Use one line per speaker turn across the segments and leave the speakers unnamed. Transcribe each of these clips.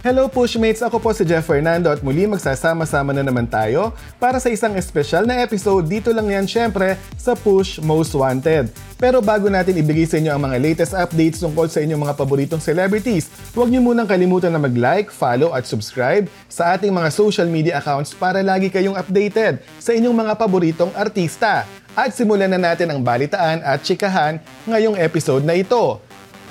Hello Pushmates! Ako po si Jeff Fernando at muli magsasama-sama na naman tayo para sa isang espesyal na episode dito lang yan syempre sa Push Most Wanted. Pero bago natin ibigay sa inyo ang mga latest updates tungkol sa inyong mga paboritong celebrities, huwag niyo munang kalimutan na mag-like, follow at subscribe sa ating mga social media accounts para lagi kayong updated sa inyong mga paboritong artista. At simulan na natin ang balitaan at chikahan ngayong episode na ito.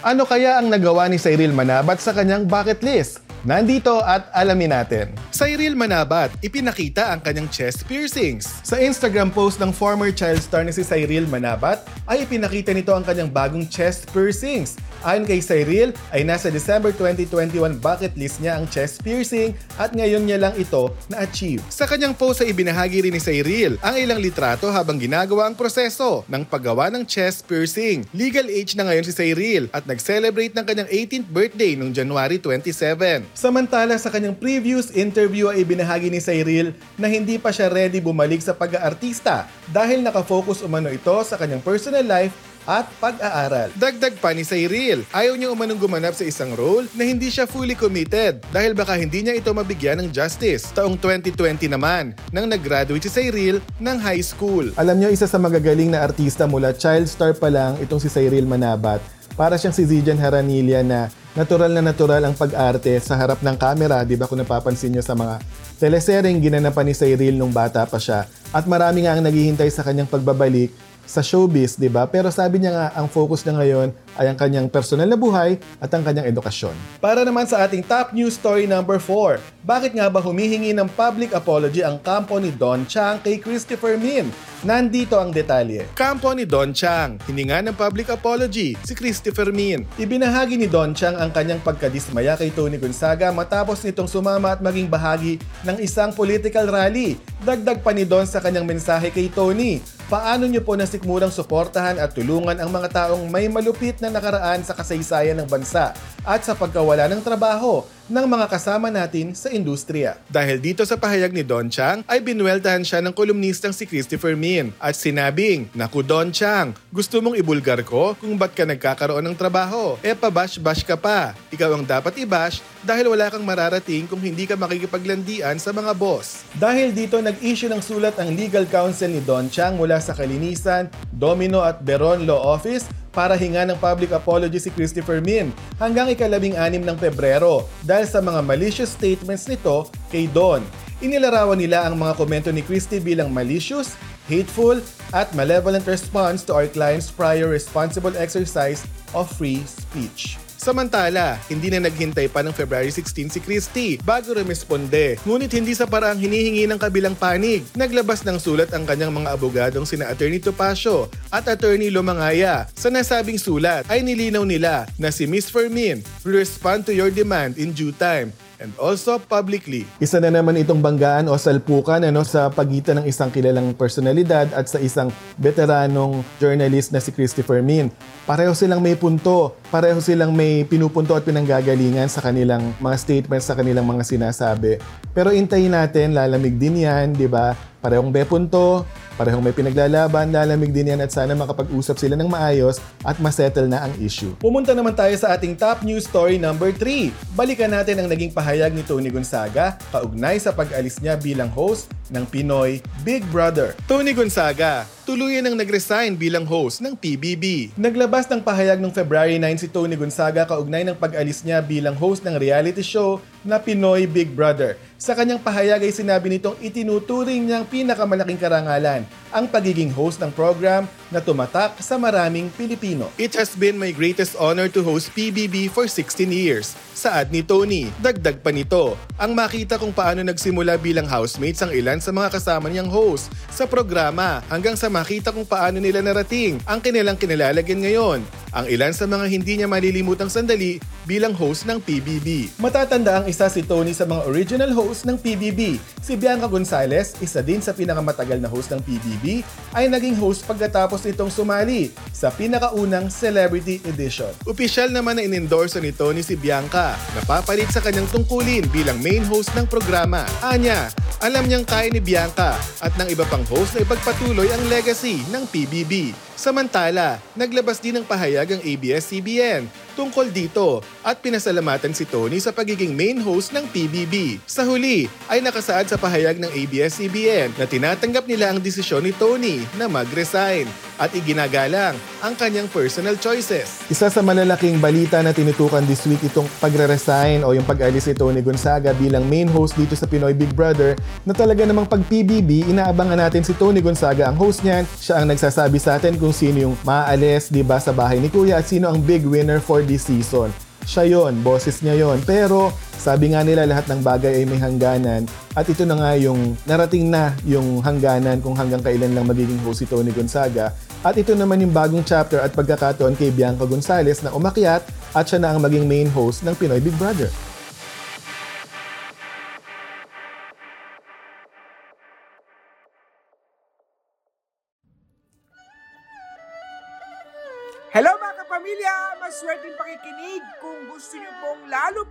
Ano kaya ang nagawa ni Cyril Manabat sa kanyang bucket list? Nandito at alamin natin. Cyril Manabat, ipinakita ang kanyang chest piercings. Sa Instagram post ng former child star na si Cyril Manabat, ay ipinakita nito ang kanyang bagong chest piercings. Ayon kay Cyril, ay nasa December 2021 bucket list niya ang chest piercing at ngayon niya lang ito na-achieve. Sa kanyang post ay ibinahagi rin ni Cyril ang ilang litrato habang ginagawa ang proseso ng paggawa ng chest piercing. Legal age na ngayon si Cyril at nag-celebrate ng kanyang 18th birthday noong January 27. Samantala sa kanyang previous interview ay ibinahagi ni Cyril na hindi pa siya ready bumalik sa pag-aartista dahil nakafocus umano ito sa kanyang personal life at pag-aaral. Dagdag pa ni Cyril, ayaw niya umanong gumanap sa isang role na hindi siya fully committed dahil baka hindi niya ito mabigyan ng justice. Taong 2020 naman, nang nag-graduate si Cyril ng high school. Alam niyo, isa sa magagaling na artista mula child star pa lang itong si Cyril Manabat. Para siyang si Zijan Haranilla na natural na natural ang pag-arte sa harap ng camera, di ba kung napapansin niyo sa mga telesereng ginanapan ni Cyril nung bata pa siya. At marami nga ang naghihintay sa kanyang pagbabalik sa showbiz, di ba? Pero sabi niya nga, ang focus niya ngayon ay ang kanyang personal na buhay at ang kanyang edukasyon. Para naman sa ating top news story number 4, bakit nga ba humihingi ng public apology ang kampo ni Don Chang kay Christopher Min? Nandito ang detalye. Kampo ni Don Chang, hininga ng public apology si Christopher Min. Ibinahagi ni Don Chang ang kanyang pagkadismaya kay Tony Gonzaga matapos nitong sumama at maging bahagi ng isang political rally. Dagdag pa ni Don sa kanyang mensahe kay Tony, Paano niyo po nasikmurang suportahan at tulungan ang mga taong may malupit na nakaraan sa kasaysayan ng bansa at sa pagkawala ng trabaho ng mga kasama natin sa industriya. Dahil dito sa pahayag ni Don Chang ay binweltahan siya ng kolumnistang si Christopher Min at sinabing, Naku Don Chang, gusto mong ibulgar ko kung ba't ka nagkakaroon ng trabaho? E pabash-bash ka pa. Ikaw ang dapat ibash dahil wala kang mararating kung hindi ka makikipaglandian sa mga boss. Dahil dito nag-issue ng sulat ang legal counsel ni Don Chang mula sa Kalinisan, Domino at Beron Law Office para hinga ng public apology si Christopher Min hanggang ikalabing anim ng Pebrero dahil sa mga malicious statements nito kay Don. Inilarawan nila ang mga komento ni Christy bilang malicious, hateful, at malevolent response to our client's prior responsible exercise of free speech. Samantala, hindi na naghintay pa ng February 16 si Christie bago rumesponde. Ngunit hindi sa paraang hinihingi ng kabilang panig. Naglabas ng sulat ang kanyang mga abogadong sina Attorney Topacio at Attorney Lumangaya. Sa nasabing sulat ay nilinaw nila na si Miss Fermin will respond to your demand in due time and also publicly. Isa na naman itong banggaan o salpukan ano, sa pagitan ng isang kilalang personalidad at sa isang veteranong journalist na si Christopher Min. Pareho silang may punto, pareho silang may pinupunto at pinanggagalingan sa kanilang mga statements, sa kanilang mga sinasabi. Pero intayin natin, lalamig din yan, di ba? Parehong bepunto, parehong may pinaglalaban, lalamig din yan at sana makapag-usap sila ng maayos at masettle na ang issue. Pumunta naman tayo sa ating top news story number 3. Balikan natin ang naging pahayag ni Tony Gonzaga kaugnay sa pag-alis niya bilang host ng Pinoy Big Brother. Tony Gonzaga, tuluyan ang nag-resign bilang host ng PBB. Naglabas ng pahayag noong February 9 si Tony Gonzaga kaugnay ng pag-alis niya bilang host ng reality show na Pinoy Big Brother. Sa kanyang pahayag ay sinabi nitong itinuturing niyang pinakamalaking karangalan ang pagiging host ng program na tumatak sa maraming Pilipino. It has been my greatest honor to host PBB for 16 years. Saad ni Tony, dagdag pa nito, ang makita kung paano nagsimula bilang housemates ang ilan sa mga kasama niyang host sa programa hanggang sa makita kung paano nila narating ang kanilang kinilalagyan ngayon ang ilan sa mga hindi niya malilimutang sandali bilang host ng PBB. Matatanda ang isa si Tony sa mga original host ng PBB. Si Bianca Gonzalez, isa din sa pinakamatagal na host ng PBB, ay naging host pagkatapos nitong sumali sa pinakaunang Celebrity Edition. Opisyal naman na inendorso ni Tony si Bianca, napapalit sa kanyang tungkulin bilang main host ng programa. Anya, alam niyang kaya ni Bianca at ng iba pang host na ipagpatuloy ang legacy ng PBB. Samantala, naglabas din ng pahayag ang ABS-CBN tungkol dito at pinasalamatan si Tony sa pagiging main host ng PBB. Sa huli ay nakasaad sa pahayag ng ABS-CBN na tinatanggap nila ang desisyon ni Tony na mag-resign at iginagalang ang kanyang personal choices. Isa sa malalaking balita na tinutukan this week itong pagre-resign o yung pag-alis ni Tony Gonzaga bilang main host dito sa Pinoy Big Brother na talaga namang pag PBB, inaabangan natin si Tony Gonzaga ang host niyan. Siya ang nagsasabi sa atin kung sino yung maaalis, di ba, sa bahay ni Kuya at sino ang big winner for this season. Siya yon, boses niya yon. Pero sabi nga nila lahat ng bagay ay may hangganan at ito na nga yung narating na yung hangganan kung hanggang kailan lang magiging host si Tony Gonzaga. At ito naman yung bagong chapter at pagkakataon kay Bianca Gonzalez na umakyat at siya na ang maging main host ng Pinoy Big Brother.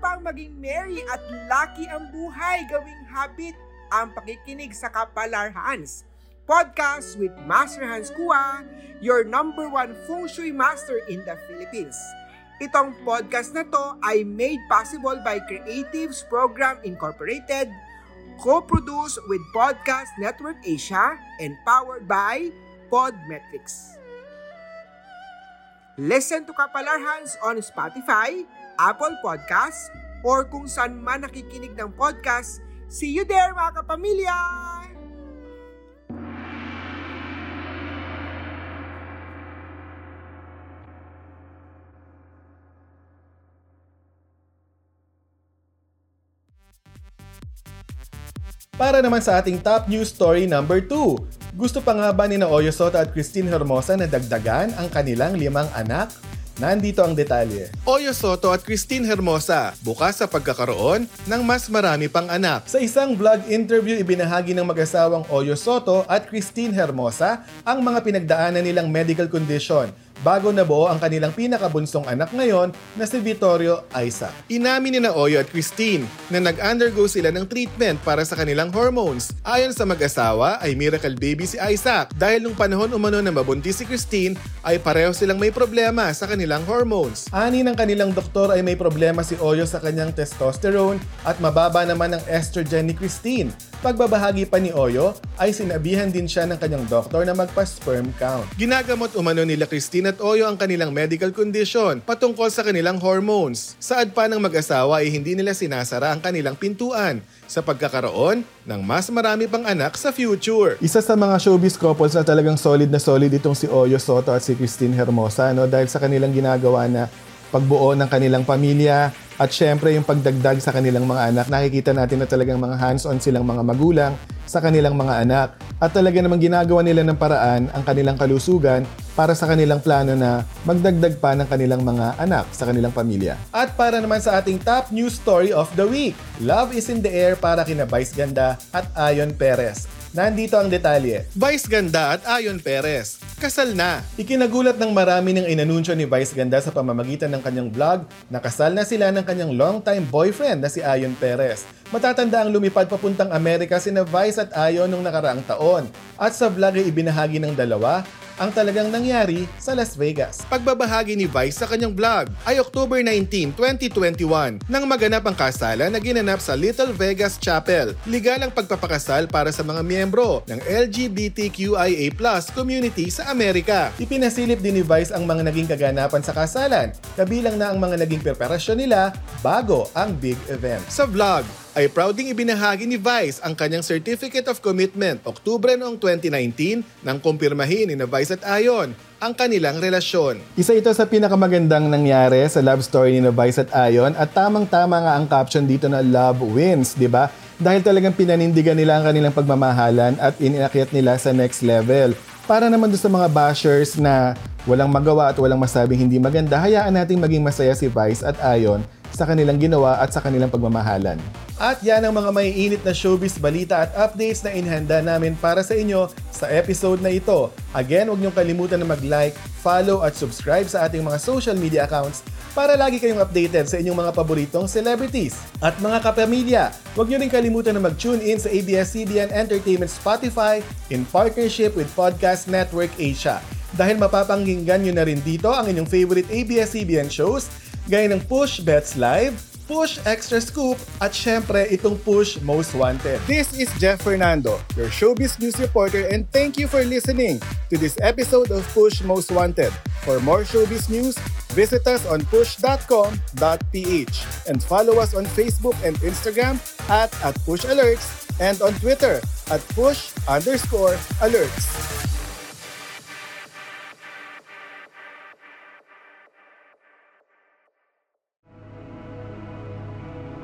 Pong lalo pang maging merry at lucky ang buhay gawing habit ang pakikinig sa Kapalar Hans. Podcast with Master Hans Kua, your number one feng shui master in the Philippines. Itong podcast na to ay made possible by Creatives Program Incorporated, co-produced with Podcast Network Asia, and powered by Podmetrics. Listen to Kapalar Hands on Spotify, Apple Podcasts, or kung saan man nakikinig ng podcast. See you there mga kapamilya!
Para naman sa ating top news story number 2. Gusto pa nga ba ni na Oyo Soto at Christine Hermosa na dagdagan ang kanilang limang anak? Nandito ang detalye. Oyo Soto at Christine Hermosa bukas sa pagkakaroon ng mas marami pang anak. Sa isang vlog interview, ibinahagi ng mag-asawang Oyo Soto at Christine Hermosa ang mga pinagdaanan nilang medical condition bago nabuo ang kanilang pinakabunsong anak ngayon na si Vittorio Isaac. Inamin ni na Oyo at Christine na nag-undergo sila ng treatment para sa kanilang hormones. Ayon sa mag-asawa ay miracle baby si Isaac dahil nung panahon umano na mabuntis si Christine ay pareho silang may problema sa kanilang hormones. Ani ng kanilang doktor ay may problema si Oyo sa kanyang testosterone at mababa naman ang estrogen ni Christine. Pagbabahagi pa ni Oyo ay sinabihan din siya ng kanyang doktor na magpa-sperm count. Ginagamot umano nila Christine at Oyo ang kanilang medical condition patungkol sa kanilang hormones. Saad pa ng mag-asawa ay hindi nila sinasara ang kanilang pintuan sa pagkakaroon ng mas marami pang anak sa future. Isa sa mga showbiz couples na talagang solid na solid itong si Oyo Soto at si Christine Hermosa no? dahil sa kanilang ginagawa na pagbuo ng kanilang pamilya, at syempre yung pagdagdag sa kanilang mga anak, nakikita natin na talagang mga hands-on silang mga magulang sa kanilang mga anak. At talaga namang ginagawa nila ng paraan ang kanilang kalusugan para sa kanilang plano na magdagdag pa ng kanilang mga anak sa kanilang pamilya. At para naman sa ating top news story of the week, Love is in the air para kina Vice Ganda at Ayon Perez. Nandito ang detalye. Vice Ganda at Ayon Perez, kasal na. Ikinagulat ng marami ng inanunsyo ni Vice Ganda sa pamamagitan ng kanyang vlog na kasal na sila ng kanyang longtime boyfriend na si Ayon Perez. Matatanda ang lumipad papuntang Amerika sina Vice at Ayon nung nakaraang taon. At sa vlog ay ibinahagi ng dalawa ang talagang nangyari sa Las Vegas. Pagbabahagi ni Vice sa kanyang vlog ay October 19, 2021 nang maganap ang kasalan na ginanap sa Little Vegas Chapel. Legal ang pagpapakasal para sa mga miyembro ng LGBTQIA+ community sa Amerika. Ipinasilip din ni Vice ang mga naging kaganapan sa kasalan, kabilang na ang mga naging preparasyon nila bago ang big event. Sa vlog, ay prouding ibinahagi ni Vice ang kanyang Certificate of Commitment Oktubre noong 2019 nang kumpirmahin ni Vice at Ayon ang kanilang relasyon. Isa ito sa pinakamagandang nangyari sa love story ni Vice at Ayon at tamang-tama nga ang caption dito na love wins, di ba? Dahil talagang pinanindigan nila ang kanilang pagmamahalan at inakyat nila sa next level para naman doon sa mga bashers na Walang magawa at walang masabing hindi maganda, hayaan nating maging masaya si Vice at Ayon sa kanilang ginawa at sa kanilang pagmamahalan. At yan ang mga maiinit na showbiz balita at updates na inhanda namin para sa inyo sa episode na ito. Again, huwag niyong kalimutan na mag-like, follow at subscribe sa ating mga social media accounts para lagi kayong updated sa inyong mga paboritong celebrities. At mga kapamilya, huwag niyo rin kalimutan na mag-tune in sa ABS-CBN Entertainment Spotify in partnership with Podcast Network Asia. Dahil mapapanginggan nyo na rin dito ang inyong favorite ABS-CBN shows gaya ng Push Bets Live, Push Extra Scoop, at syempre itong Push Most Wanted. This is Jeff Fernando, your showbiz news reporter and thank you for listening to this episode of Push Most Wanted. For more showbiz news, visit us on push.com.ph and follow us on Facebook and Instagram at, at Push Alerts and on Twitter at push underscore alerts.